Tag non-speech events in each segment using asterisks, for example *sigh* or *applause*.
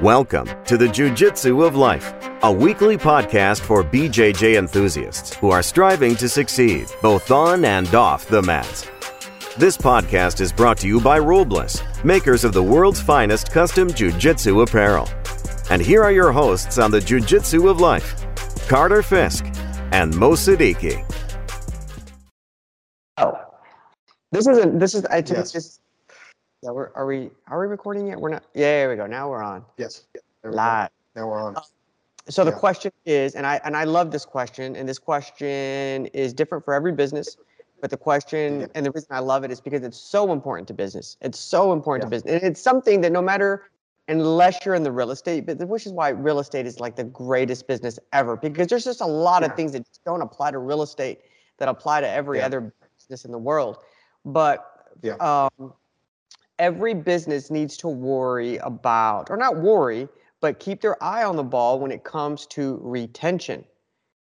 Welcome to the Jiu-Jitsu of Life, a weekly podcast for BJJ enthusiasts who are striving to succeed both on and off the mats. This podcast is brought to you by Rulebliss, makers of the world's finest custom Jiu-Jitsu apparel. And here are your hosts on the Jiu-Jitsu of Life, Carter Fisk and Mo Siddiqui. Oh, this isn't. This is. I think Yes. just. Yeah, we're. Are we? Are we recording yet? We're not. Yeah, there we go. Now we're on Yes. There we go. live. Now we're on. So the Yeah. question is, and I and I love this question, and this question is different for every business. But the question and the reason I love it is because it's so important to business. It's so important to business, and it's something that no matter, unless you're in the real estate business, which is why real estate is like the greatest business ever, because there's just a lot of Yeah. things that just don't apply to real estate that apply to every Yeah. other business in the world. But Yeah. um, every business needs to worry about, or not worry, but keep their eye on the ball when it comes to retention.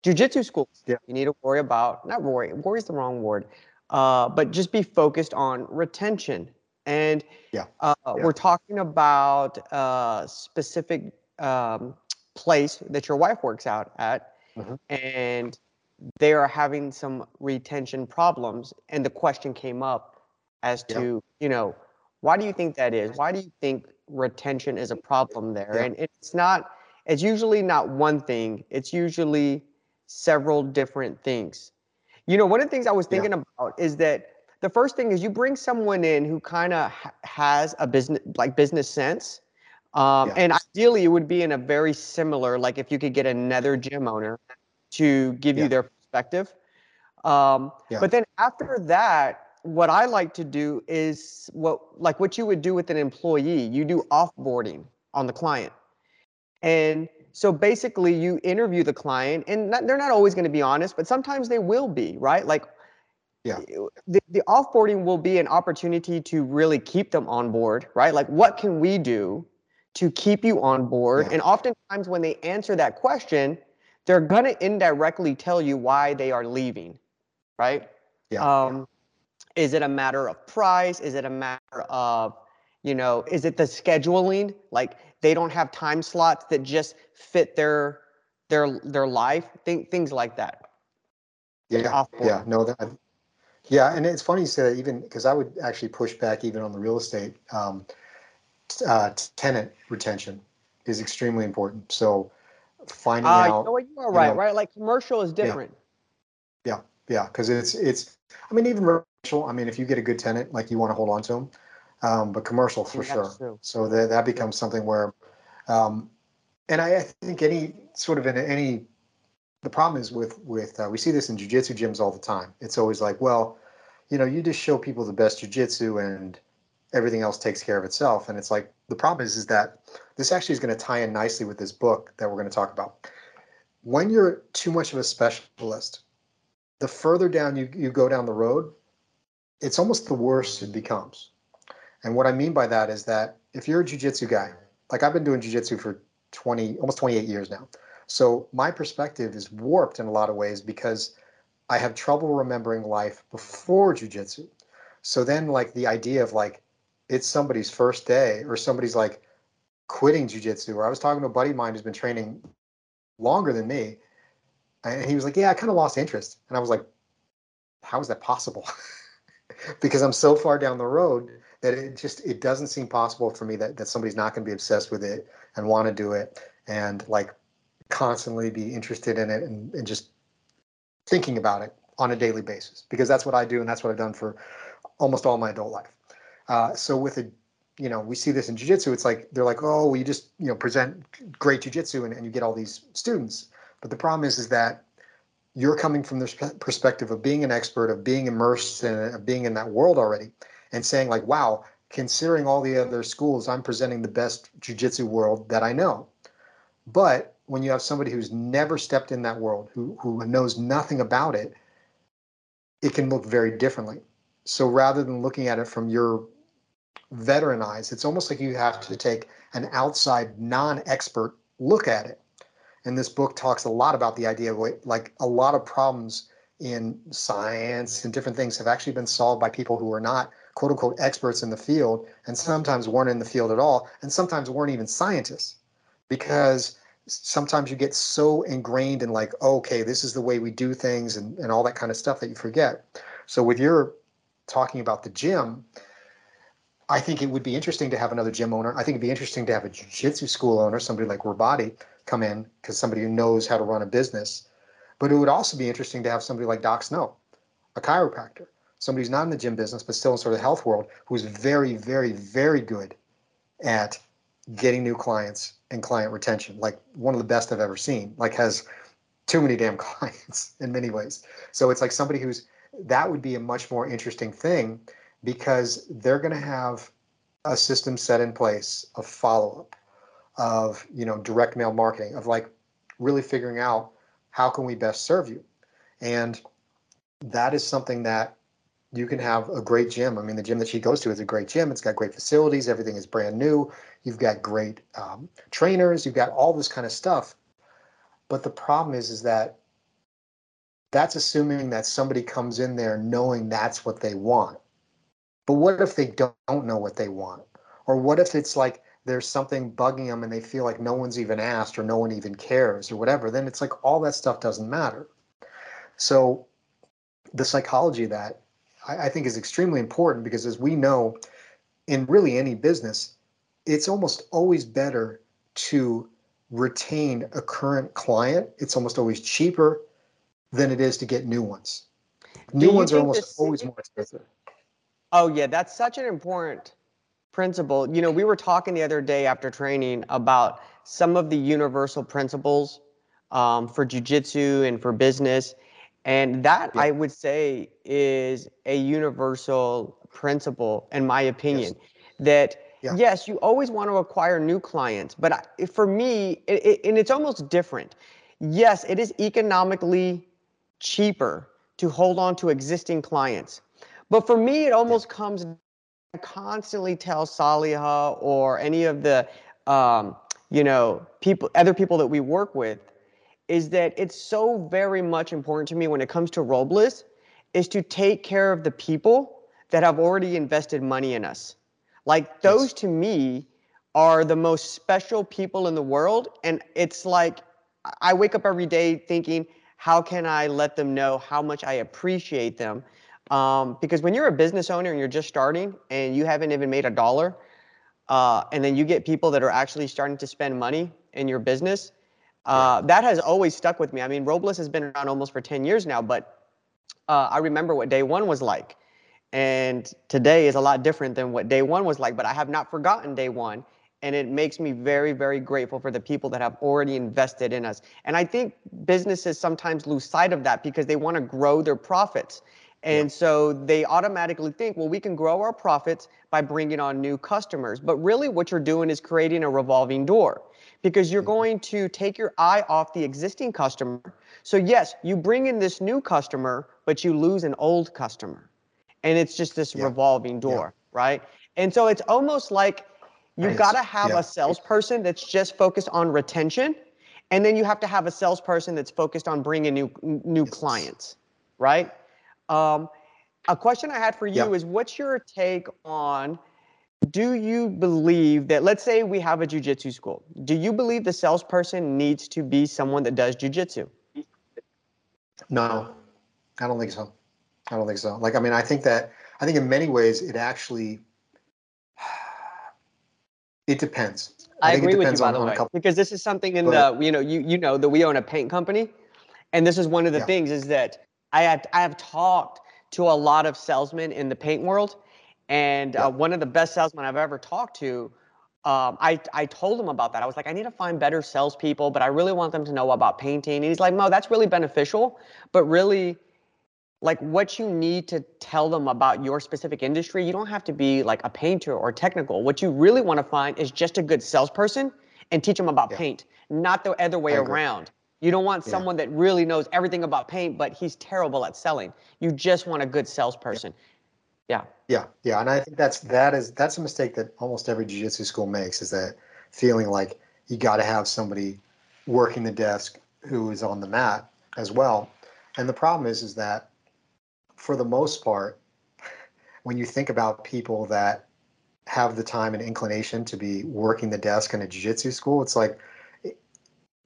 Jiu-jitsu schools, Yeah. you need to worry about, not worry, worry is the wrong word, uh, but just be focused on retention. And Yeah. uh, Yeah. we're talking about a specific um, place that your wife works out at, Mhm. and they are having some retention problems. And the question came up as Yeah. to, you know, why do you think that is? Why do you think retention is a problem there? Yeah. And it's not, it's usually not one thing, it's usually several different things. You know, one of the things I was Yeah. thinking about is that the first thing is you bring someone in who kind of ha- has a business, like business sense. Um, Yeah. And ideally, it would be in a very similar, like if you could get another gym owner to give you their perspective. Um, Yeah. But then after that, what I like to do is what like what you would do with an employee. You do offboarding on the client, and so basically you interview the client, and not, they're not always going to be honest, but sometimes they will be, right? Like Yeah. the, the offboarding will be an opportunity to really keep them on board, right? Like what can we do to keep you on board? Yeah. And oftentimes when they answer that question, they're going to indirectly tell you why they are leaving, right? Yeah. Um, is it a matter of price? Is it a matter of, you know, is it the scheduling? Like they don't have time slots that just fit their their their life, Think things like that. yeah. Yeah. No. That. Yeah, and it's funny you say that even because I would actually push back even on the real estate. Um, uh, t- tenant retention is extremely important. So finding Uh, you out. know what? You are you right, know- right? Like commercial is different. Yeah, because it's it's. I mean, even commercial. I mean, if you get a good tenant, like you want to hold on to them, um, but commercial for Yeah, sure. So that that becomes something where, um, and I, I think any sort of in any, the problem is with with uh, we see this in jujitsu gyms all the time. It's always like, well, you know, you just show people the best jujitsu and everything else takes care of itself. And it's like the problem is is that this actually is going to tie in nicely with this book that we're going to talk about. When you're too much of a specialist, the further down you, you go down the road, it's almost the worse it becomes. And what I mean by that is that if you're a jujitsu guy, like I've been doing jujitsu for 20, almost 28 years now. So my perspective is warped in a lot of ways because I have trouble remembering life before jujitsu. So then like the idea of like it's somebody's first day or somebody's like quitting jujitsu, or I was talking to a buddy of mine who's been training longer than me. And he was like, Yeah, I kind of lost interest. And I was like, How is that possible? *laughs* because I'm so far down the road that it just it doesn't seem possible for me that, that somebody's not going to be obsessed with it and want to do it and like constantly be interested in it and, and just thinking about it on a daily basis because that's what I do and that's what I've done for almost all my adult life. Uh, so with a you know we see this in jiu-jitsu it's like they're like oh you just you know present great jiu-jitsu and, and you get all these students but the problem is is that you're coming from the perspective of being an expert of being immersed in it, of being in that world already and saying like wow considering all the other schools i'm presenting the best jiu-jitsu world that i know. But when you have somebody who's never stepped in that world who who knows nothing about it it can look very differently. So rather than looking at it from your veteran eyes it's almost like you have to take an outside non-expert look at it and this book talks a lot about the idea of like- a lot of problems in science and different things have actually been solved by people who are not quote unquote experts in the field and sometimes weren't in the field at all and sometimes weren't even scientists. Because sometimes you get so ingrained in like okay this is the way we do things and, and all that kind of stuff that you forget. So with your talking about the gym i think it would be interesting to have another gym owner. I think it'd be interesting to have a jiu-jitsu school owner somebody like Rabati come in because somebody who knows how to run a business but it would also be interesting to have somebody like doc snow a chiropractor somebody who's not in the gym business but still in sort of the health world who's very very very good at getting new clients and client retention, like one of the best I've ever seen. Like has too many damn *laughs* clients in many ways. So it's like somebody who's that would be a much more interesting thing because they're going to have a system set in place of follow up, of you know direct mail marketing, of like really figuring out how can we best serve you, and that is something that you can have a great gym. I mean, the gym that she goes to is a great gym. It's got great facilities. Everything is brand new. You've got great um, trainers. You've got all this kind of stuff. But the problem is, is that that's assuming that somebody comes in there knowing that's what they want. But what if they don't know what they want? Or what if it's like there's something bugging them and they feel like no one's even asked or no one even cares or whatever? Then it's like all that stuff doesn't matter. So the psychology of that I, I think is extremely important because as we know, in really any business, it's almost always better to retain a current client. It's almost always cheaper than it is to get new ones. New ones are almost always more expensive. Oh yeah, that's such an important principle. You know, we were talking the other day after training about some of the universal principles um, for jujitsu and for business. And that yeah. I would say is a universal principle, in my opinion, yes. that yeah. yes, you always want to acquire new clients, but for me, it, it, and it's almost different. Yes, it is economically cheaper to hold on to existing clients. But for me, it almost yeah. comes, I constantly tell Saliha or any of the, um, you know, people, other people that we work with, is that it's so very much important to me when it comes to Robles is to take care of the people that have already invested money in us. Like those yes. to me are the most special people in the world. And it's like I wake up every day thinking, how can I let them know how much I appreciate them? Um, because when you're a business owner and you're just starting and you haven't even made a dollar, uh, and then you get people that are actually starting to spend money in your business, uh, that has always stuck with me. I mean, Robles has been around almost for 10 years now, but uh, I remember what day one was like. And today is a lot different than what day one was like, but I have not forgotten day one. And it makes me very, very grateful for the people that have already invested in us. And I think businesses sometimes lose sight of that because they want to grow their profits. And so they automatically think, well, we can grow our profits by bringing on new customers. But really, what you're doing is creating a revolving door because you're mm-hmm. going to take your eye off the existing customer. So, yes, you bring in this new customer, but you lose an old customer. And it's just this yeah. revolving door, yeah. right? And so it's almost like you've got to have yeah. a salesperson that's just focused on retention. And then you have to have a salesperson that's focused on bringing new new yes. clients, right? Um, a question I had for you is what's your take on do you believe that let's say we have a jujitsu school do you believe the salesperson needs to be someone that does jujitsu? No i don't think so. I don't think so. Like i mean i think that i think in many ways it actually *sighs* it depends. I, I agree with you by the way couple, because this is something in but, the you know you you know that we own a paint company and this is one of the yeah. things is that i have i have talked to a lot of salesmen in the paint world and uh, one of the best salesmen I've ever talked to, um, I, I told him about that. I was like, I need to find better salespeople, but I really want them to know about painting. And he's like, Mo, that's really beneficial, but really, like what you need to tell them about your specific industry, you don't have to be like a painter or technical. What you really want to find is just a good salesperson and teach them about yeah. paint, not the other way around. You don't want someone yeah. that really knows everything about paint, but he's terrible at selling. You just want a good salesperson. Yeah. Yeah, yeah, and I think that's that is that's a mistake that almost every jiu-jitsu school makes is that feeling like you got to have somebody working the desk who is on the mat as well. And the problem is is that for the most part when you think about people that have the time and inclination to be working the desk in a jiu-jitsu school, it's like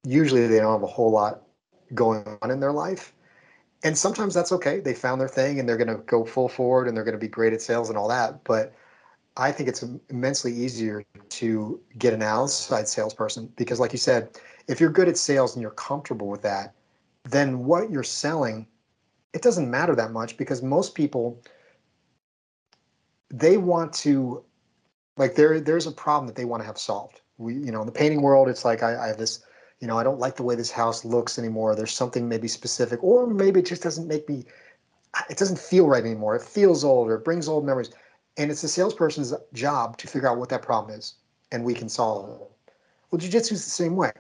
usually they don't have a whole lot going on in their life. And sometimes that's okay. They found their thing and they're going to go full forward and they're going to be great at sales and all that. But I think it's immensely easier to get an outside salesperson because, like you said, if you're good at sales and you're comfortable with that, then what you're selling, it doesn't matter that much because most people they want to like there there's a problem that they want to have solved. We you know in the painting world, it's like I, I have this you know, I don't like the way this house looks anymore. There's something maybe specific, or maybe it just doesn't make me, it doesn't feel right anymore. It feels old or it brings old memories. And it's the salesperson's job to figure out what that problem is and we can solve it. Well, jujitsu is the same way.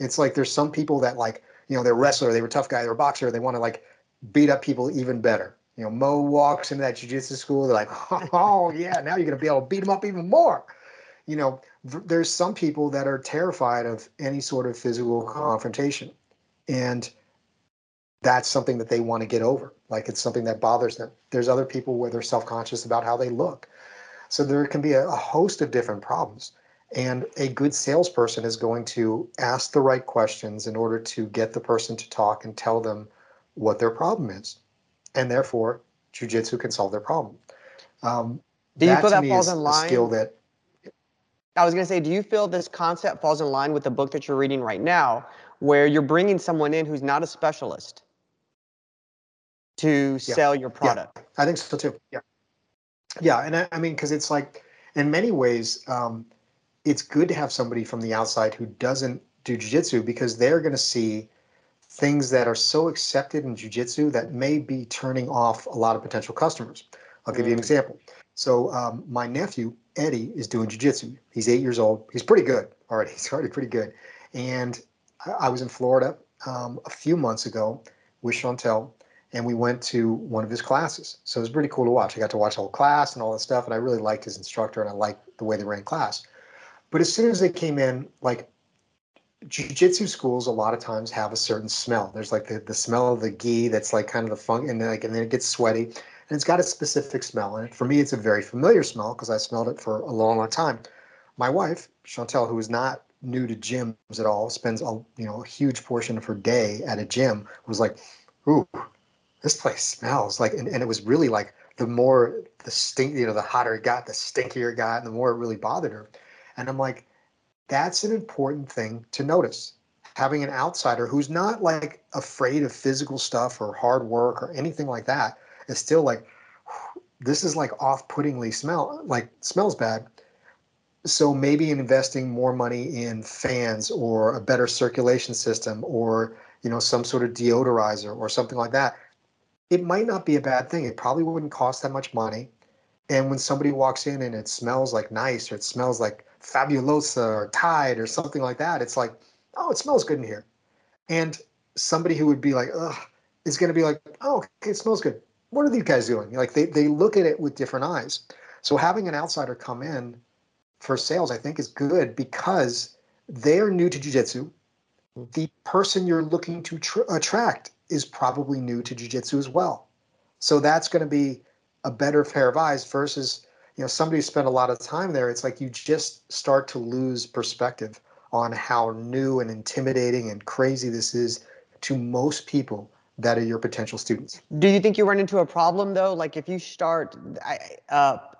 It's like there's some people that like, you know, they're a wrestler, they were tough guy, they were boxer, they want to like beat up people even better. You know, Mo walks into that jiu-jitsu school, they're like, *laughs* oh yeah, now you're gonna be able to beat them up even more you know, there's some people that are terrified of any sort of physical confrontation. And that's something that they want to get over. Like it's something that bothers them. There's other people where they're self conscious about how they look. So there can be a, a, host of different problems. And a good salesperson is going to ask the right questions in order to get the person to talk and tell them what their problem is. And therefore, jujitsu can solve their problem. Um, Do you feel that falls in line? skill that I was going to say, do you feel this concept falls in line with the book that you're reading right now, where you're bringing someone in who's not a specialist to yeah. sell your product? Yeah, I think so too. Yeah. Yeah. And I, I mean, because it's like, in many ways, um, it's good to have somebody from the outside who doesn't do jujitsu because they're going to see things that are so accepted in jujitsu that may be turning off a lot of potential customers. I'll give mm. you an mm. example. So um, my nephew Eddie is doing jujitsu. He's eight years old. He's pretty good already. *laughs* He's already pretty good. And I, was in Florida um, a few months ago with Chantel, and we went to one of his classes. So it was pretty cool to watch. I got to watch the whole class and all that stuff, and I really liked his instructor, and I liked the way they ran class. But as soon as they came in, like jiu-jitsu schools a lot of times have a certain smell there's like the, the smell of the gi that's like kind of the funk and like and then it gets sweaty and it's got a specific smell. And for me, it's a very familiar smell because I smelled it for a long, long time. My wife, Chantel, who is not new to gyms at all, spends a you know a huge portion of her day at a gym, was like, "Ooh, this place smells like," and, and it was really like the more the stink, you know, the hotter it got, the stinkier it got, and the more it really bothered her. And I'm like, that's an important thing to notice. Having an outsider who's not like afraid of physical stuff or hard work or anything like that, it's still like this is like off-puttingly smell like smells bad. So maybe investing more money in fans or a better circulation system or you know some sort of deodorizer or something like that it might not be a bad thing. It probably wouldn't cost that much money. And when somebody walks in and it smells like nice or it smells like fabulosa or tide or something like that it's like oh it smells good in here. And somebody who would be like ugh is going to be like oh okay, it smells good what are these guys doing? Like they, they look at it with different eyes. So having an outsider come in for sales, I think is good because they're new to jujitsu. Hmm. The person you're looking to tr- attract is probably new to jujitsu as well. So that's going to be a better pair of eyes versus you know somebody who spent a lot of time there. It's like you just start to lose perspective on how new and intimidating and crazy this is to most people that are your potential students. Do you think you run into a problem though? Like if you start,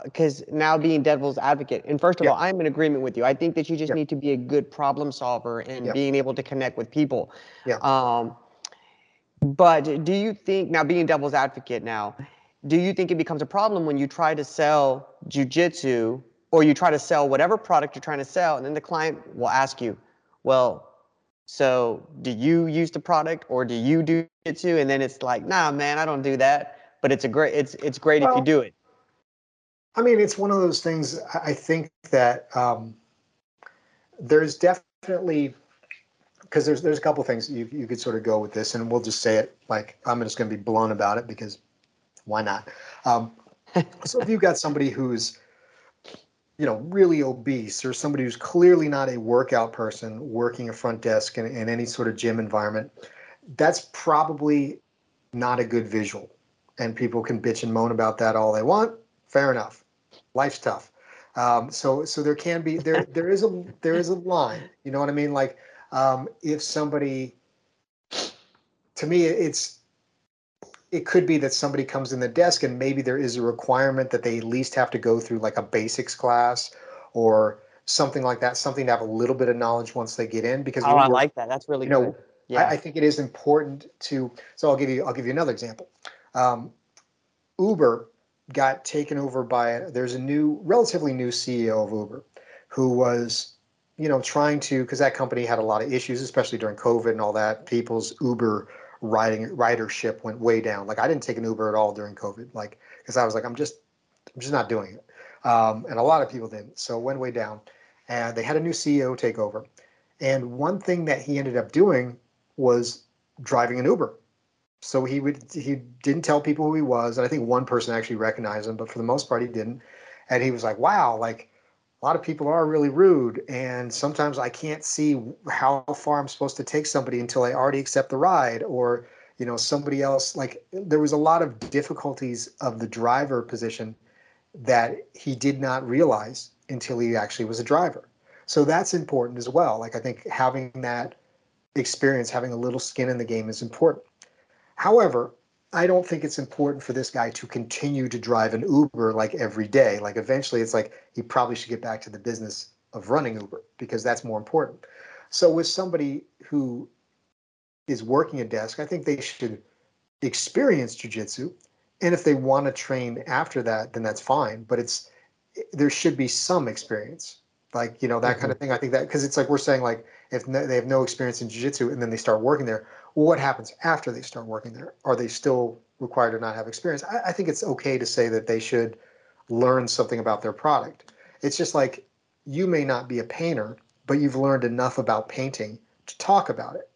because uh, now being devil's advocate, and first of yeah. all, I'm in agreement with you. I think that you just yeah. need to be a good problem solver and yeah. being able to connect with people. Yeah. Um, but do you think now being devil's advocate now, do you think it becomes a problem when you try to sell jujitsu or you try to sell whatever product you're trying to sell, and then the client will ask you, well, so do you use the product or do you do it too? And then it's like, nah, man, I don't do that. But it's a great, it's it's great well, if you do it. I mean, it's one of those things. I think that um, there's definitely because there's there's a couple things you you could sort of go with this, and we'll just say it like I'm just going to be blunt about it because why not? Um, so if you've got somebody who's you know, really obese or somebody who's clearly not a workout person working a front desk in, in any sort of gym environment, that's probably not a good visual. And people can bitch and moan about that all they want. Fair enough. Life's tough. Um, so so there can be there *laughs* there is a there is a line. You know what I mean? Like Um, if somebody, to me, it's it could be that somebody comes in the desk and maybe there is a requirement that they at least have to go through like a basics class or something like that, something to have a little bit of knowledge once they get in. Because oh, I like that. That's really you know, good. Yeah. I, I, think it is important to. So I'll give you I'll give you another example. Um, Uber got taken over by there's a new relatively new CEO of Uber who was you know trying to because that company had a lot of issues especially during COVID and all that people's Uber riding ridership went way down. Like I didn't take an Uber at all during COVID like because I was like I'm just I'm just not doing it. Um, and a lot of people didn't so it went way down. And they had a new CEO take over. And one thing that he ended up doing was driving an Uber. So he would he didn't tell people who he was and i think one person actually recognized him but for the most part he didn't. And he was like wow like a lot of people are really rude and sometimes i can't see how far i'm supposed to take somebody until i already accept the ride or you know somebody else like there was a lot of difficulties of the driver position that he did not realize until he actually was a driver. So that's important as well. Like i think having that experience having a little skin in the game is important. However, I don't think it's important for this guy to continue to drive an Uber like every day. Like eventually it's like he probably should get back to the business of running Uber because that's more important. So with somebody who is working a desk, I think they should experience jujitsu. And if they want to train after that, then that's fine. But it's there should be some experience, like you know that mm-hmm. kind of thing. I think that because it's like we're saying like if no, they have no experience in jiu-jitsu and then they start working there, well, what happens after they start working there? Are they still required to not have experience? I, I think it's okay to say that they should learn something about their product. It's just like you may not be a painter, but you've learned enough about painting to talk about it.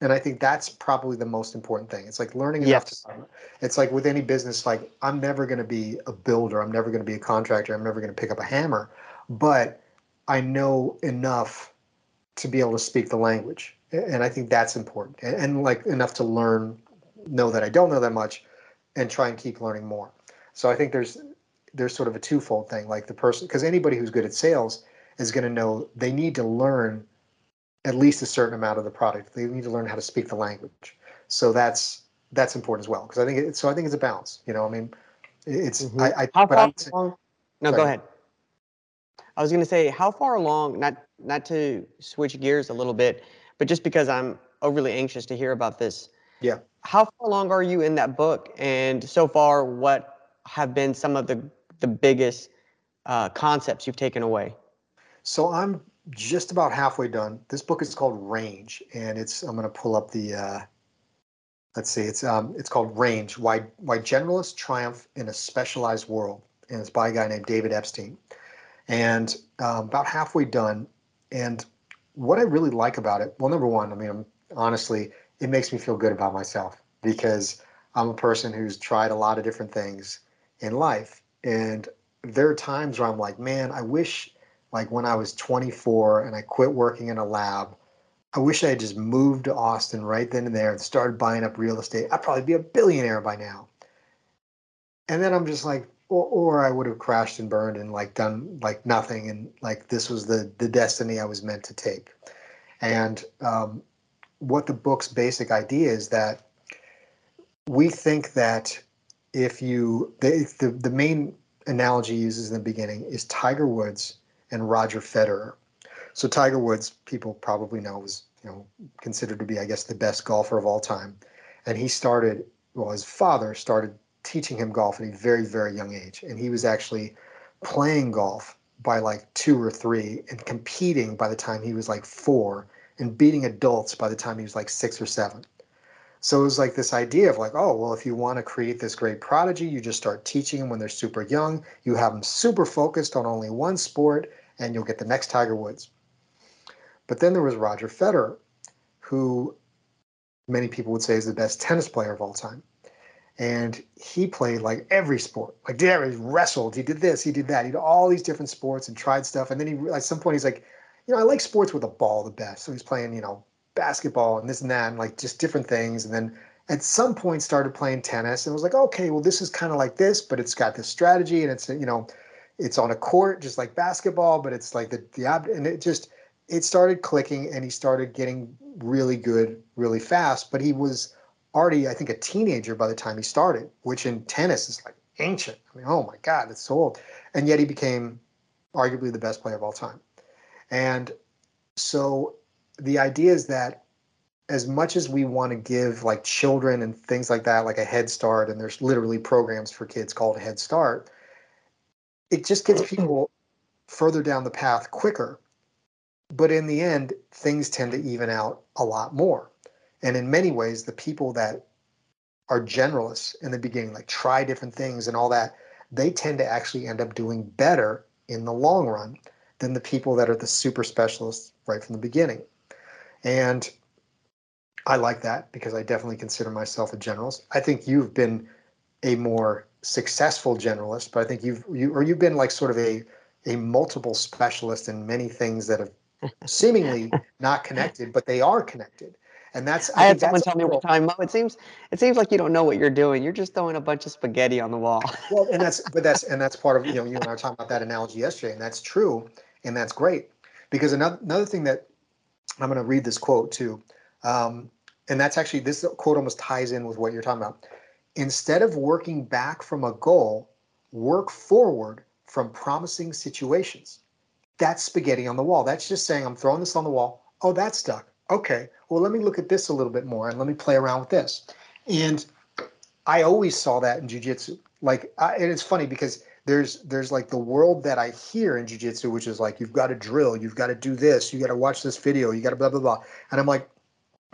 And I think that's probably the most important thing. It's like learning enough yes. to. It's like with any business, like I'm never going to be a builder. I'm never going to be a contractor. I'm never going to pick up a hammer, but I know enough to be able to speak the language and I think that's important. And, and, like enough to learn, know that I don't know that much, and try and keep learning more. So I think there's there's sort of a twofold thing. Like the person, because anybody who's good at sales is going to know they need to learn at least a certain amount of the product. They need to learn how to speak the language. So that's that's important as well. Because I think it, so. I think it's a balance. You know, I mean, it's mm-hmm. I. I how far along? No, sorry. go ahead. I was going to say, how far along? Not not to switch gears a little bit but just because I'm overly anxious to hear about this. Yeah. How far along are you in that book? And so far, what have been some of the the biggest uh, concepts you've taken away? So I'm just about halfway done. This book is called Range, and it's I'm going to pull up the. Uh, let's see, it's um it's called Range: Why Why Generalists Triumph in a Specialized World, and it's by a guy named David Epstein. And um, about halfway done, and what I really like about it, well, number one, I mean, I'm, honestly, it makes me feel good about myself because I'm a person who's tried a lot of different things in life. And there are times where I'm like, man, I wish, like when I was 24 and I quit working in a lab, I wish I had just moved to Austin right then and there and started buying up real estate. I'd probably be a billionaire by now. And then I'm just like, or, or I would have crashed and burned and like done like nothing and like this was the the destiny I was meant to take. And um, what the book's basic idea is that we think that if you the, the the main analogy uses in the beginning is Tiger Woods and Roger Federer. So Tiger Woods, people probably know, was you know considered to be, I guess, the best golfer of all time, and he started. Well, his father started teaching him golf at a very, very young age. And he was actually playing golf by like two or three and competing by the time he was like four and beating adults by the time he was like six or seven. So it was like this idea of like, oh, well, if you want to create this great prodigy, you just start teaching them when they're super young. You have them super focused on only one sport, and you'll get the next Tiger Woods. But then there was Roger Federer, who many people would say is the best tennis player of all time and he played like every sport. Like did every, wrestled, he did this, he did that, he did all these different sports and tried stuff. And then he at some point he's like, you know, I like sports with a ball the best. So he's playing, you know, basketball and this and that, and like just different things. And then at some point started playing tennis and was like, okay, well this is kind of like this, but it's got this strategy and it's you know, it's on a court just like basketball, but it's like the the and it just it started clicking and he started getting really good really fast. But he was already, I think, a teenager by the time he started, which in tennis is like ancient. I mean, oh my God, it's so old. And yet he became arguably the best player of all time. And so the idea is that as much as we want to give like children and things like that, like a head start, and there's literally programs for kids called Head Start, it just gets people further down the path quicker. But in the end, things tend to even out a lot more. And in many ways, the people that are generalists in the beginning, like try different things and all that, they tend to actually end up doing better in the long run than the people that are the super specialists right from the beginning. And I like that because I definitely consider myself a generalist. I think you've been a more successful generalist, but I think you've you or you've been like sort of a a multiple specialist in many things that have *laughs* seemingly not connected, but they are connected. And that's I, I had someone tell me one time, Mo, it seems it seems like you don't know what you're doing. You're just throwing a bunch of spaghetti on the wall. well, and that's but that's *laughs* and that's part of you know you and I were talking about that analogy yesterday, and that's true, and that's great because another another thing that I'm going to read this quote too. Um, and that's actually this quote almost ties in with what you're talking about. Instead of working back from a goal, work forward from promising situations. That's spaghetti on the wall. That's just saying, I'm throwing this on the wall. Oh, that's stuck. Okay, well, let me look at this a little bit more and let me play around with this. And I always saw that in jujitsu. Like, I, and it's funny because there's there's like the world that I hear in jujitsu, which is like you've got to drill, you've got to do this, you got to watch this video, you got to blah blah blah. And I'm like,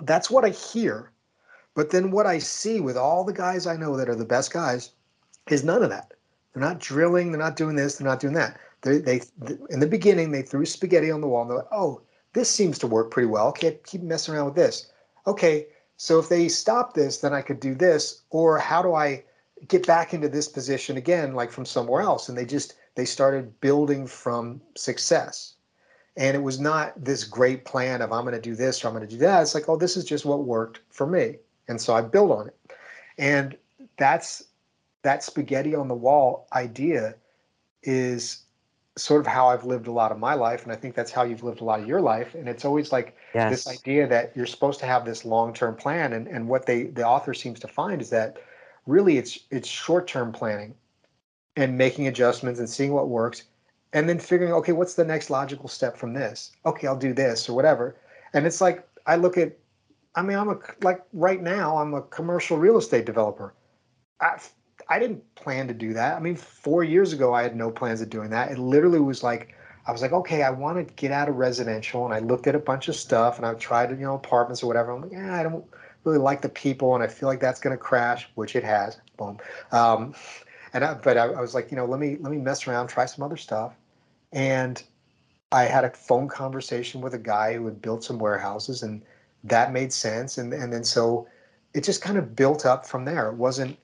that's what I hear. But then what I see with all the guys I know that are the best guys is none of that. They're not drilling. They're not doing this. They're not doing that. They, they in the beginning they threw spaghetti on the wall and they're like, oh, this seems to work pretty well. Okay, keep messing around with this. Okay, so if they stop this, then I could do this. Or how do I get back into this position again, like from somewhere else? And they just they started building from success. And it was not this great plan of I'm going to do this or I'm going to do that. It's like, oh, this is just what worked for me. And so I built on it. And that's that spaghetti on the wall idea is sort of how I've lived a lot of my life. And I think that's how you've lived a lot of your life. And it's always like yes. this idea that you're supposed to have this long-term plan. And, and what they the author seems to find is that really it's it's short-term planning and making adjustments and seeing what works and then figuring, okay, what's the next logical step from this? Okay, I'll do this or whatever. And it's like I look at, I mean, I'm a like right now I'm a commercial real estate developer. I I didn't plan to do that. I mean, four years ago I had no plans of doing that. It literally was like I was like, okay, I want to get out of residential, and I looked at a bunch of stuff, and I tried, you know, apartments or whatever. I'm like, yeah, I don't really like the people, and I feel like that's going to crash, which it has. Boom. Um, and I, but I, I was like, you know, let me let me mess around, try some other stuff. And I had a phone conversation with a guy who had built some warehouses, and that made sense. And and then so it just kind of built up from there. It wasn't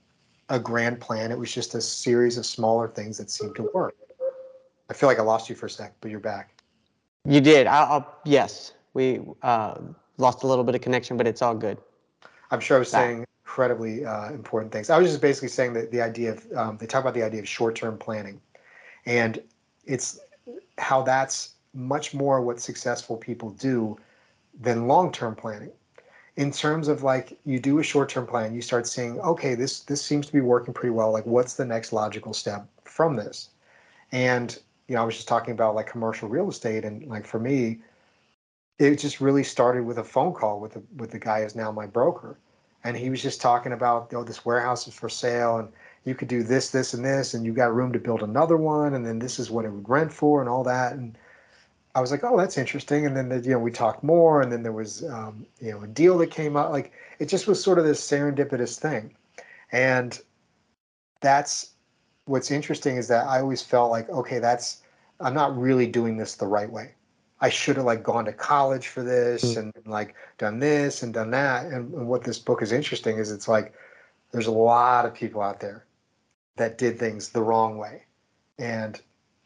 a grand plan. It was just a series of smaller things that seemed to work. I feel like I lost you for a sec, but you're back. You did. I'll, I'll yes, we uh, lost a little bit of connection, but it's all good. I'm sure I was back. saying incredibly uh, important things. I was just basically saying that the idea of um, they talk about the idea of short-term planning, and it's how that's much more what successful people do than long-term planning in terms of like you do a short-term plan you start seeing okay this this seems to be working pretty well like what's the next logical step from this and you know i was just talking about like commercial real estate and like for me it just really started with a phone call with the with the guy who's now my broker and he was just talking about know this warehouse is for sale and you could do this, this, and this, and you got room to build another one, and then this is what it would rent for, and all that. And I was like, oh, that's interesting. And then the, you know we talked more, and then there was um, you know a deal that came up. Like it just was sort of this serendipitous thing, and that's what's interesting is that I always felt like, okay, that's I'm not really doing this the right way. I should have like gone to college for this mm-hmm. and like done this and done that. And, and what this book is interesting is it's like there's a lot of people out there that did things the wrong way, and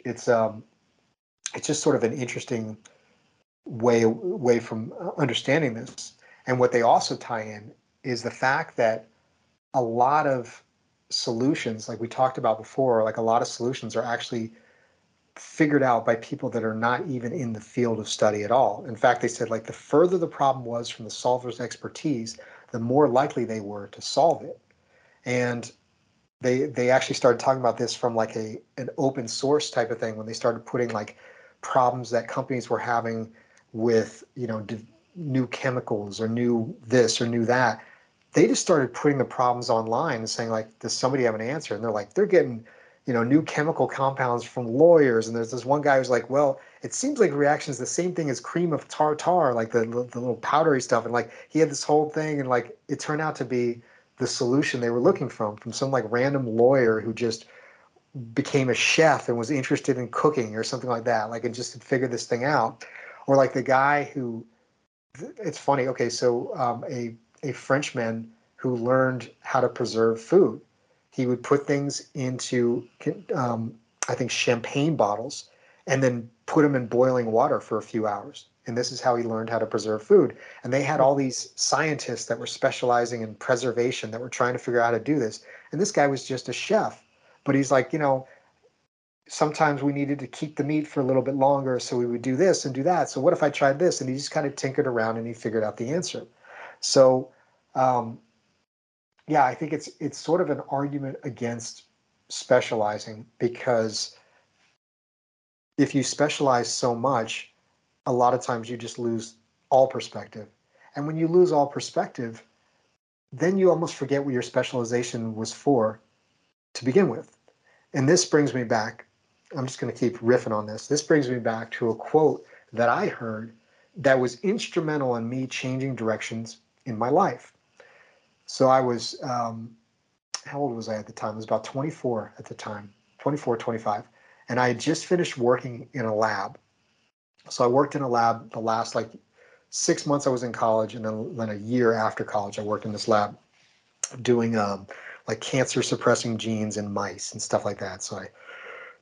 it's um, it's just sort of an interesting way way from understanding this. And what they also tie in is the fact that a lot of solutions, like we talked about before, like a lot of solutions are actually figured out by people that are not even in the field of study at all. In fact, they said like the further the problem was from the solver's expertise, the more likely they were to solve it. And they they actually started talking about this from like a an open source type of thing when they started putting like problems that companies were having with you know new chemicals or new this or new that they just started putting the problems online and saying like does somebody have an answer? And they're like they're getting you know new chemical compounds from lawyers. And there's this one guy who's like well it seems like reactions the same thing as cream of tartar like the, the little powdery stuff. And like he had this whole thing and like it turned out to be the solution they were looking from from some like random lawyer who just became a chef and was interested in cooking or something like that like and just figured this thing out. Or like the guy who it's funny okay so um, a a frenchman who learned how to preserve food. He would put things into um, i think champagne bottles and then put them in boiling water for a few hours. And this is how he learned how to preserve food. And they had all these scientists that were specializing in preservation that were trying to figure out how to do this. And this guy was just a chef but he's like you know sometimes we needed to keep the meat for a little bit longer so we would do this and do that. So what if i tried this? And he just kind of tinkered around and he figured out the answer. So um, yeah i think it's it's sort of an argument against specializing because if you specialize so much a lot of times you just lose all perspective. And when you lose all perspective, then you almost forget what your specialization was for to begin with. And this brings me back, I'm just going to keep riffing on this. This brings me back to a quote that I heard that was instrumental in me changing directions in my life. So I was, um, how old was I at the time? I was about 24 at the time, 24, 25. And I had just finished working in a lab so I worked in a lab the last like six months I was in college, and then, then a year after college, I worked in this lab doing um, like cancer suppressing genes in mice and stuff like that. So I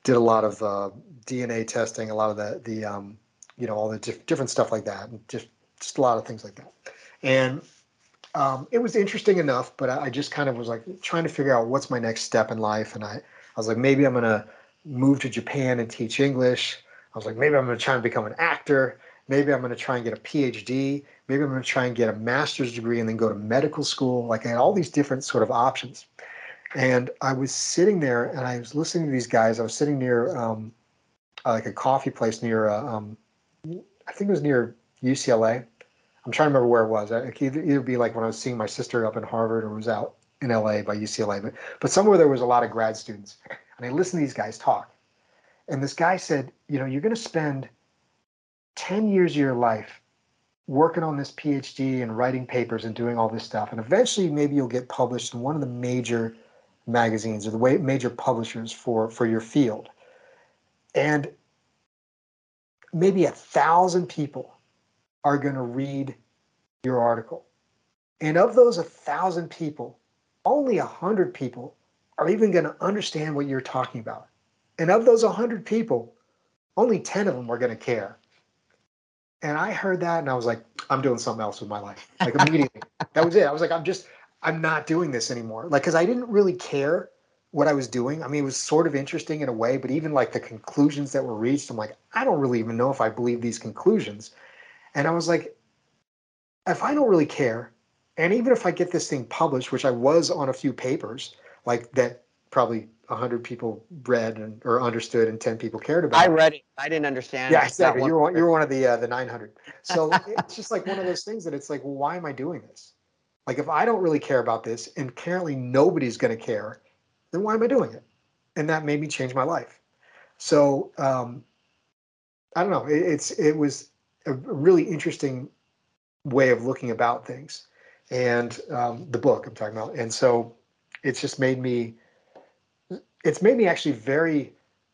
did a lot of uh, DNA testing, a lot of the the um, you know all the diff- different stuff like that, and just just a lot of things like that. And um, it was interesting enough, but I, I just kind of was like trying to figure out what's my next step in life, and I I was like maybe I'm gonna move to Japan and teach English. I was like, maybe I'm to try and become an actor. Maybe I'm to try and get a PhD. Maybe I'm going to try and get a master's degree and then go to medical school. Like I had all these different sort of options. And I was sitting there and I was listening to these guys. I was sitting near um, like a coffee place near, uh, um, I think it was near UCLA. I'm trying to remember where it was. It could either, either be like when I was seeing my sister up in Harvard or was out in LA by UCLA, but, but somewhere there was a lot of grad students. And I listened to these guys talk. And this guy said, you know, you're going to spend 10 years of your life working on this PhD and writing papers and doing all this stuff. And eventually, maybe you'll get published in one of the major magazines or the way, major publishers for, for your field. And maybe a thousand people are going to read your article. And of those a thousand people, only a hundred people are even going to understand what you're talking about. And of those 100 people, only 10 of them are going to care. And I heard that and I was like, I'm doing something else with my life. Like immediately. *laughs* that was it. I was like, I'm just, I'm not doing this anymore. Like, cause I didn't really care what I was doing. I mean, it was sort of interesting in a way, but even like the conclusions that were reached, I'm like, I don't really even know if I believe these conclusions. And I was like, if I don't really care, and even if I get this thing published, which I was on a few papers, like that probably 100 people read and or understood and 10 people cared about I read it. I didn't understand. Yeah, exactly. You were one, you were one of the uh, the 900. So it's just like one of those things that it's like, well, why am I doing this? Like if I don't really care about this and currently nobody's going to care, then why am I doing it? And that made me change my life. So um, I don't know. It, it's it was a really interesting way of looking about things, and um, the book I'm talking about. And so it's just made me it's made me actually very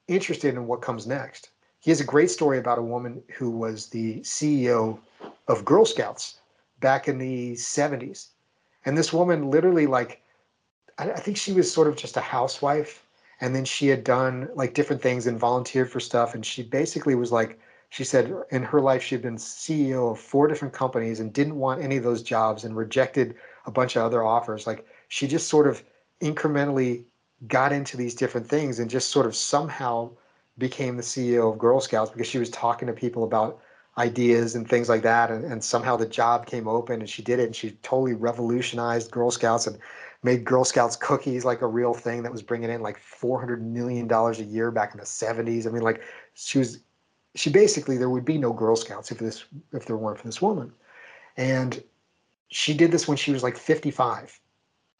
interested in what comes next. He has a great story about a woman who was the CEO of Girl Scouts back in the 70s. And this woman literally, like, I, think she was sort of just a housewife. And then she had done like different things and volunteered for stuff. And she basically was like, she said in her life, she had been CEO of four different companies and didn't want any of those jobs and rejected a bunch of other offers. Like, she just sort of incrementally got into these different things and just sort of somehow became the CEO of Girl Scouts because she was talking to people about ideas and things like that. And, and somehow the job came open and she did it and she totally revolutionized Girl Scouts and made Girl Scouts cookies like a real thing that was bringing in like $400 million a year back in the 70s. I mean, like she was, she basically, there would be no Girl Scouts if this, if there weren't for this woman. And she did this when she was like 55.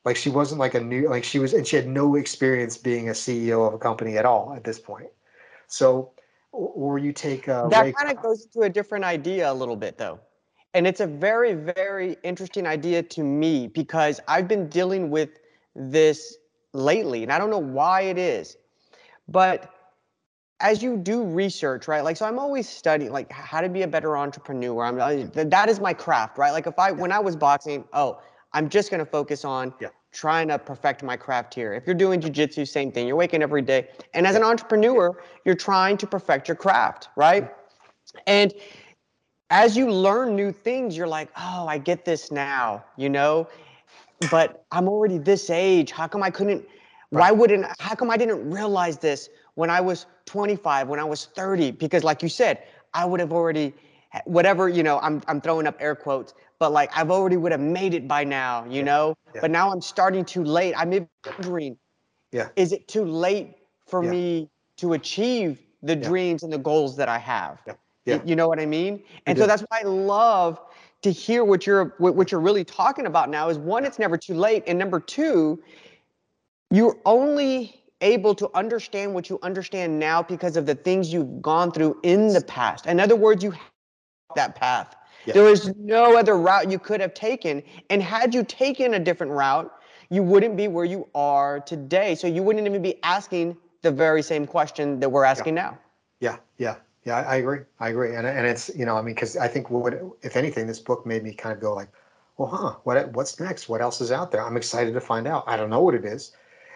Like she wasn't like a new, like she was, and she had no experience being a CEO of a company at all at this point. So, or you take uh, that kind of goes to a different idea a little bit though. And it's a very very interesting idea to me because i've been dealing with this lately and i don't know why it is but as you do research right like so i'm always studying like how to be a better entrepreneur. I'm that is my craft right? Like if i when i was boxing oh i'm just going to focus on yeah trying to perfect my craft here. If you're doing jujitsu, same thing. You're waking every day. And as an entrepreneur, you're trying to perfect your craft, right? Mm-hmm. And as you learn new things, you're like, oh, I get this now, you know? But I'm already this age. How come I couldn't? Why wouldn't, how come I didn't realize this when I was 25, when I was 30? Because, like you said, I would have already, whatever, you know, I'm, I'm throwing up air quotes, but like I've already would have made it by now, you yeah. know? Yeah. But now I'm starting too late. I'm wondering, yeah. is it too late for yeah. me to achieve the dreams and the goals that I have? Yeah. You know what I mean? And so that's why I love to hear what you're what you're really talking about now is one, it's never too late. And number two, you're only able to understand what you understand now because of the things you've gone through in the past. In other words, you have that path. Yeah. There is no other route you could have taken. And had you taken a different route, you wouldn't be where you are today. So you wouldn't even be asking the very same question that we're asking yeah. now. Yeah, yeah, yeah. I agree. I agree. And and it's you know I mean because I think what if anything this book made me kind of go like, well, huh, what what's next? What else is out there? I'm excited to find out. I don't know what it is,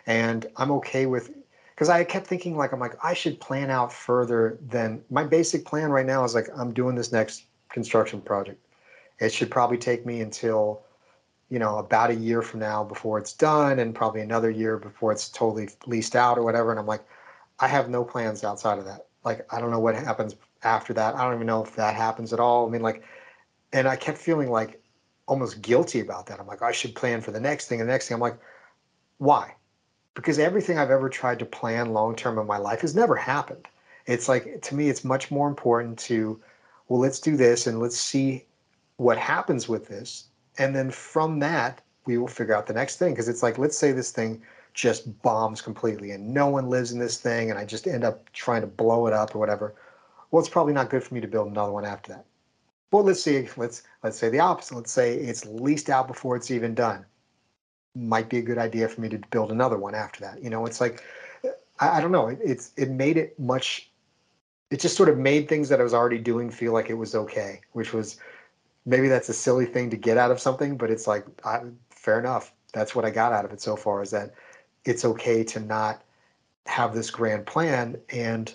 and I'm okay with because I kept thinking like I'm like I should plan out further than my basic plan right now is like I'm doing this next construction project. It should probably take me until, you know, about a year from now before it's done, and probably another year before it's totally leased out or whatever. And I'm like, I have no plans outside of that. Like, I don't know what happens after that. I don't even know if that happens at all. I mean, like, and I kept feeling like almost guilty about that. I'm like, I should plan for the next thing and the next thing. I'm like, why? Because everything I've ever tried to plan long term in my life has never happened. It's like, to me, it's much more important to well, let's do this and let's see what happens with this. And then from that, we will figure out the next thing. Because it's like, let's say this thing just bombs completely and no one lives in this thing and I just end up trying to blow it up or whatever. Well, it's probably not good for me to build another one after that. Well, let's see, let's let's say the opposite. Let's say it's leased out before it's even done. Might be a good idea for me to build another one after that. You know, it's like I, I don't know. It, it's it made it much it just sort of made things that I was already doing feel like it was okay, which was maybe that's a silly thing to get out of something, but it's like I, fair enough. That's what I got out of it so far is that it's okay to not have this grand plan and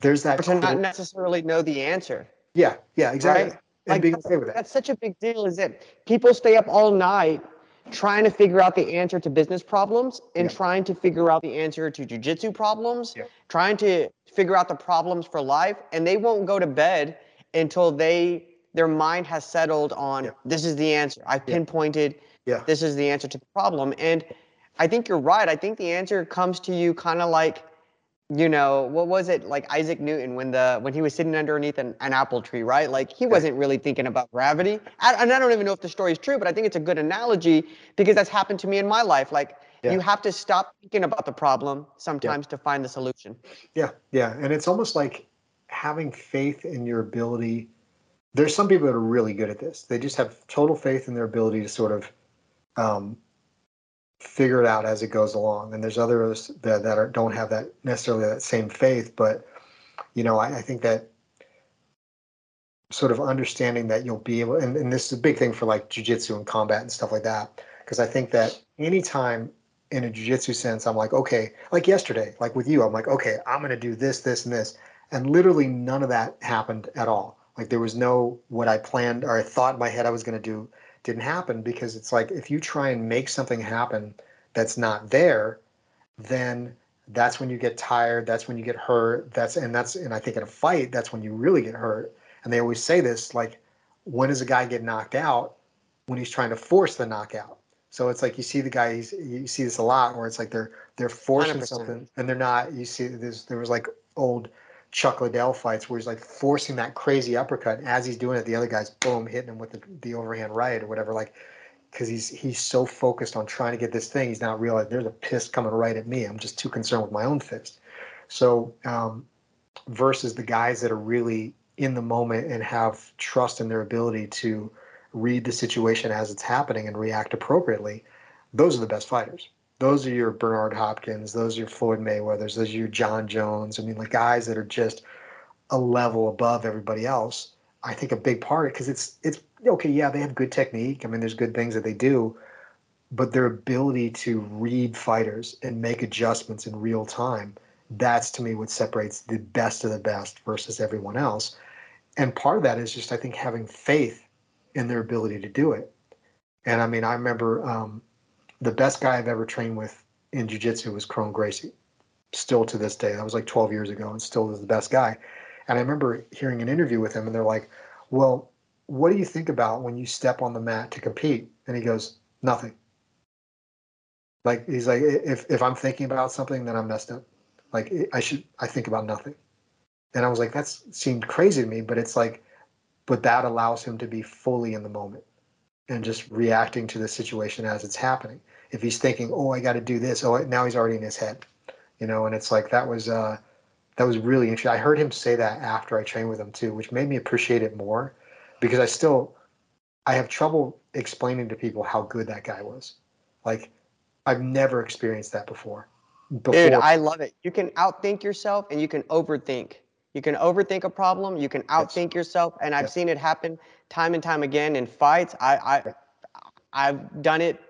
there's that or to not necessarily know the answer. Yeah, yeah, exactly. Right? And like, being okay with that. That's such a big deal. Is that people stay up all night trying to figure out the answer to business problems and yeah. trying to figure out the answer to jujitsu problems, yeah. trying to figure out the problems for life, and they won't go to bed until they their mind has settled on yeah. this is the answer. I pinpointed yeah. this is the answer to the problem. And I think you're right. I think the answer comes to you kind of like you know what was it like isaac newton when the when he was sitting underneath an, an apple tree right? Like he wasn't really thinking about gravity. I, and i don't even know if the story is true but i think it's a good analogy because that's happened to me in my life. Like yeah. you have to stop thinking about the problem sometimes yeah. to find the solution. Yeah yeah. And it's almost like having faith in your ability. There's some people that are really good at this. They just have total faith in their ability to sort of um, figure it out as it goes along. And there's others that, that are, don't have that necessarily that same faith, but you know, I, I think that sort of understanding that you'll be able, and, and this is a big thing for like jujitsu and combat and stuff like that, because I think that anytime in a jujitsu sense, I'm like, okay, like yesterday, like with you, I'm like, okay, I'm to do this, this, and this. And literally none of that happened at all. Like there was no what I planned or I thought in my head I was going to do didn't happen because it's like if you try and make something happen that's not there, then that's when you get tired that's when you get hurt that's and that's and i think in a fight that's when you really get hurt. And they always say this like when does a guy get knocked out? When he's trying to force the knockout. So it's like you see the guys you see this a lot where it's like they're they're forcing 100%. something and they're not you see there's there was like old Chuck Liddell fights where he's like forcing that crazy uppercut and as he's doing it the other guy's boom hitting him with the, the overhand right or whatever like because he's he's so focused on trying to get this thing, he's not realizing there's a fist coming right at me. I'm just too concerned with my own fist. So um, versus the guys that are really in the moment and have trust in their ability to read the situation as it's happening and react appropriately, those are the best fighters. Those are your Bernard Hopkins, those are your Floyd Mayweathers, those are your Jon Jones. I mean, like guys that are just a level above everybody else. I think a big part of it, because it's it's okay, yeah, they have good technique. I mean, there's good things that they do, but their ability to read fighters and make adjustments in real time, that's to me what separates the best of the best versus everyone else. And part of that is just, I think, having faith in their ability to do it. And I mean, I remember um, the best guy I've ever trained with in jiu-jitsu was Kron Gracie, still to this day. That was like 12 years ago and still is the best guy. And I remember hearing an interview with him and they're like, well, what do you think about when you step on the mat to compete? And he goes, nothing. Like he's like, if if I'm thinking about something, then I'm messed up. Like I should, I think about nothing. And I was like, that seemed crazy to me, but it's like, but that allows him to be fully in the moment and just reacting to the situation as it's happening. If he's thinking, oh, I got to do this, oh, now he's already in his head, you know. And it's like that was uh, that was really interesting. I heard him say that after I trained with him too, which made me appreciate it more because I still I have trouble explaining to people how good that guy was. Like I've never experienced that before. before. Dude, I love it. You can outthink yourself and you can overthink. You can overthink a problem. You can outthink yes. yourself, and I've yes. seen it happen time and time again in fights. I, I I've done it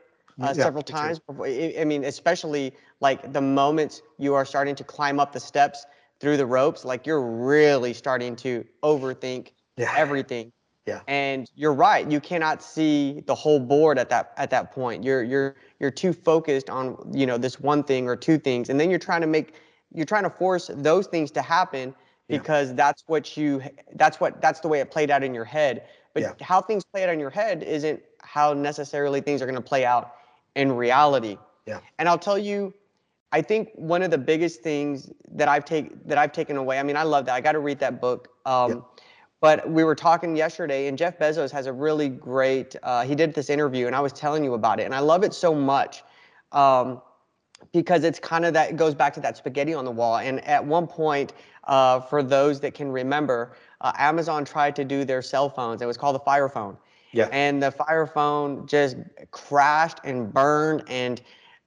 uh, yeah, several times before. I mean, especially like the moments you are starting to climb up the steps through the ropes, like you're really starting to overthink yeah. everything. Yeah. And you're right. You cannot see the whole board at that at that point. You're you're you're too focused on you know this one thing or two things, and then you're trying to make you're trying to force those things to happen because yeah. that's what you that's what that's the way it played out in your head. But yeah. how things play out in your head isn't how necessarily things are going to play out in reality. Yeah. And I'll tell you, I think one of the biggest things that I've taken that I've taken away. I mean, I love that. I got to read that book. Um, yeah but we were talking yesterday, and Jeff Bezos has a really great. Uh, he did this interview, and I was telling you about it, and I love it so much um, because it's kind of that it goes back to that spaghetti on the wall. And at one point, uh, for those that can remember, uh, Amazon tried to do their cell phones. It was called the Fire Phone. Yeah. And the Fire Phone just crashed and burned, and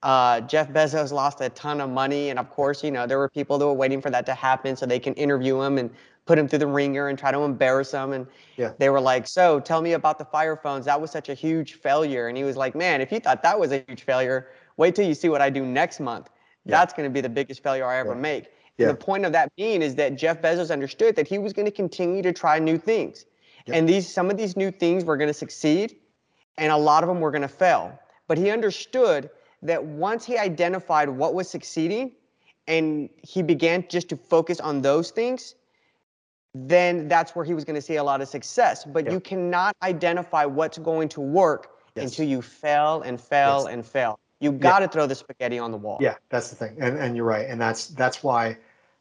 uh, Jeff Bezos lost a ton of money, and of course, you know there were people that were waiting for that to happen so they can interview him and put him through the ringer and try to embarrass him. And yeah. they were like, "So, tell me about the Fire Phones. That was such a huge failure." And he was like, "Man, if you thought that was a huge failure, wait till you see what I do next month. Yeah. That's going to be the biggest failure I ever yeah. make." Yeah. the point of that being is that Jeff Bezos understood that he was going to continue to try new things, and these some of these new things were going to succeed, and a lot of them were going to fail. But he understood that once he identified what was succeeding, and he began just to focus on those things, then that's where he was going to see a lot of success. But you cannot identify what's going to work yes. until you fail and fail yes. and fail. You got to yeah. throw the spaghetti on the wall. Yeah, that's the thing, and and you're right, and that's that's why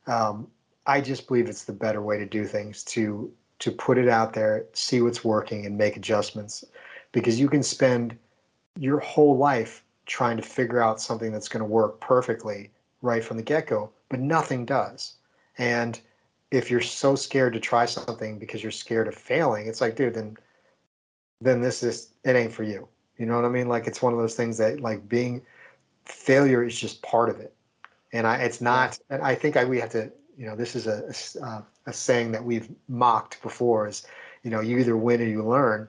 um, I just believe it's the better way to do things to to put it out there, see what's working, and make adjustments, because you can spend your whole life trying to figure out something that's going to work perfectly right from the get go, but nothing does, and if you're so scared to try something because you're scared of failing, it's like, dude, then then this is it ain't for you. You know what I mean? Like it's one of those things that like being failure is just part of it, and I it's not. And I think I we have to. You know, this is a a, uh, a saying that we've mocked before. Is you know, you either win or you learn,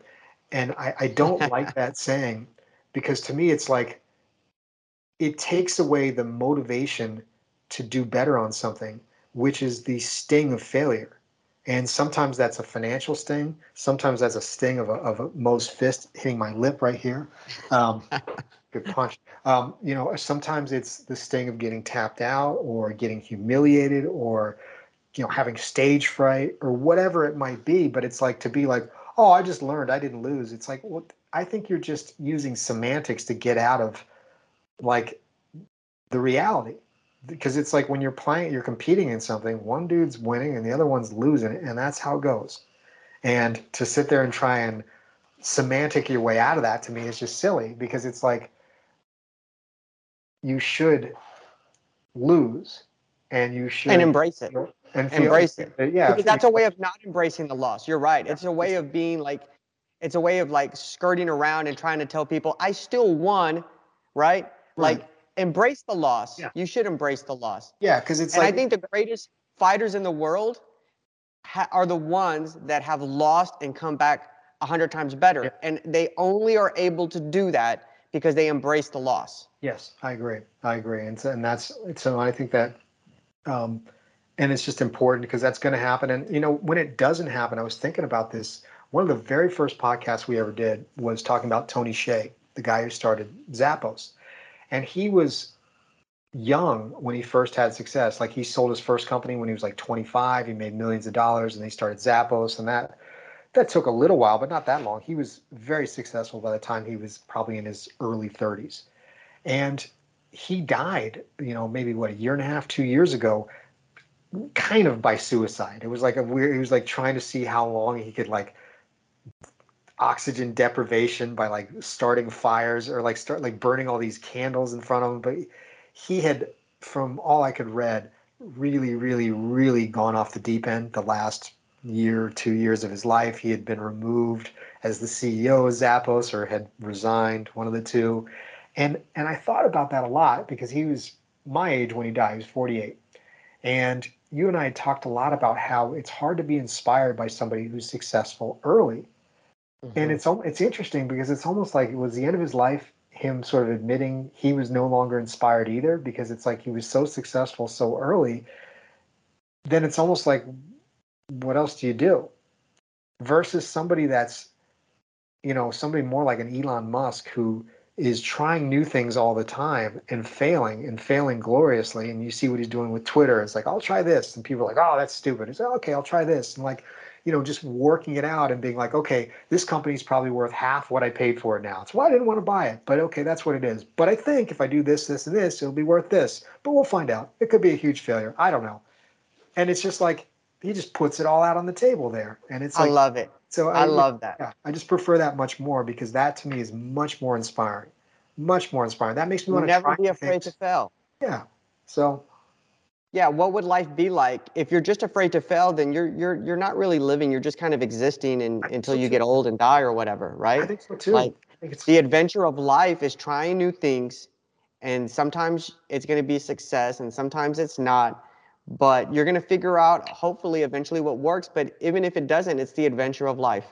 and I, I don't *laughs* like that saying because to me it's like it takes away the motivation to do better on something which is the sting of failure. And sometimes that's a financial sting. Sometimes that's a sting of a, of a Mo's fist hitting my lip right here. Um, *laughs* good punch. Um, you know, sometimes it's the sting of getting tapped out or getting humiliated or you know having stage fright or whatever it might be. But it's like to be like, oh, I just learned, I didn't lose. It's like, well, I think you're just using semantics to get out of like the reality because it's like when you're playing you're competing in something one dude's winning and the other one's losing and that's how it goes. And to sit there and try and semantic your way out of that to me is just silly because it's like you should lose and you should and embrace it. and embrace like, it yeah because that's a way of not embracing the loss. You're right. It's a way of being like it's a way of like skirting around and trying to tell people i still won right, right. like embrace the loss yeah. you should embrace the loss yeah because it's and like, i think the greatest fighters in the world ha- are the ones that have lost and come back a hundred times better. Yeah. And they only are able to do that because they embrace the loss. Yes, I agree. I agree. And so, and that's so I think that um, and it's just important because that's going to happen. And you know, when it doesn't happen, I was thinking about this. One of the very first podcasts we ever did was talking about Tony Hsieh, the guy who started Zappos, and he was young when he first had success. Like he sold his first company when he was like 25. He made millions of dollars, and they started Zappos, and that that took a little while, but not that long. He was very successful by the time he was probably in his early 30s. And he died, you know, maybe what, a year and a half, two years ago, kind of by suicide. It was like a weird, he was like trying to see how long he could like oxygen deprivation by like starting fires or like start like burning all these candles in front of him. But he had, from all I could read, really, really, really gone off the deep end the last year, two years of his life. He had been removed as the CEO of Zappos or had resigned, one of the two. And and I thought about that a lot because he was my age when he died. He was 48. And you and I talked a lot about how it's hard to be inspired by somebody who's successful early. Mm-hmm. And it's it's interesting because it's almost like it was the end of his life him sort of admitting he was no longer inspired either because it's like he was so successful so early then it's almost like what else do you do? Versus somebody that's, you know, somebody more like an Elon Musk who is trying new things all the time and failing and failing gloriously. And you see what he's doing with Twitter. It's like, I'll try this. And people are like, oh, that's stupid. It's like, okay, I'll try this. And like, you know, just working it out and being like, okay, this company's probably worth half what I paid for it now. It's why I didn't want to buy it, but okay, that's what it is. But I think if I do this, this, and this, it'll be worth this. But we'll find out. It could be a huge failure. I don't know. And it's just like, he just puts it all out on the table there, and it's. Like, I love it. So I, I love that. Yeah, I just prefer that much more because that to me is much more inspiring, much more inspiring. That makes me want to never be afraid things. to fail. Yeah. So. Yeah, what would life be like if you're just afraid to fail? Then you're you're you're not really living. You're just kind of existing and, until so you too. get old and die or whatever, right? I think so too. Like the adventure of life is trying new things, and sometimes it's going to be success, and sometimes it's not but you're going to figure out hopefully eventually what works but even if it doesn't it's the adventure of life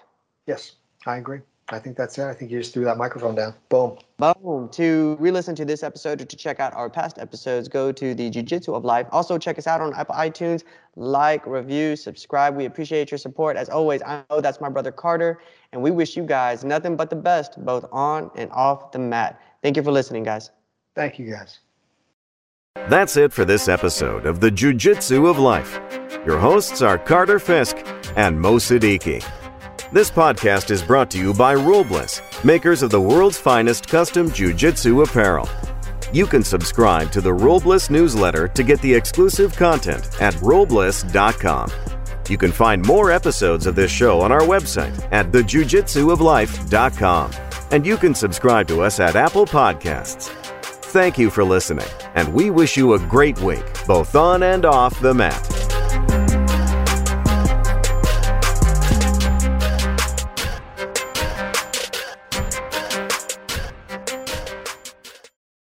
yes i agree i think that's it. I think you just threw that microphone down. Boom. Boom. To re-listen to this episode or to check out our past episodes go to the jiu-jitsu of life. Also check us out on apple itunes. Like review subscribe. We appreciate your support. As always i know that's my brother carter and we wish you guys nothing but the best both on and off the mat. Thank you for listening guys. Thank you guys. That's it for this episode of the Jiu Jitsu of Life. Your hosts are Carter Fisk and Mo Siddiqui. This podcast is brought to you by Robles, makers of the world's finest custom Jiu Jitsu apparel. You can subscribe to the Robles newsletter to get the exclusive content at robles.com. You can find more episodes of this show on our website at thejujitsuoflife.com. And you can subscribe to us at Apple Podcasts. Thank you for listening, and we wish you a great week, both on and off the mat.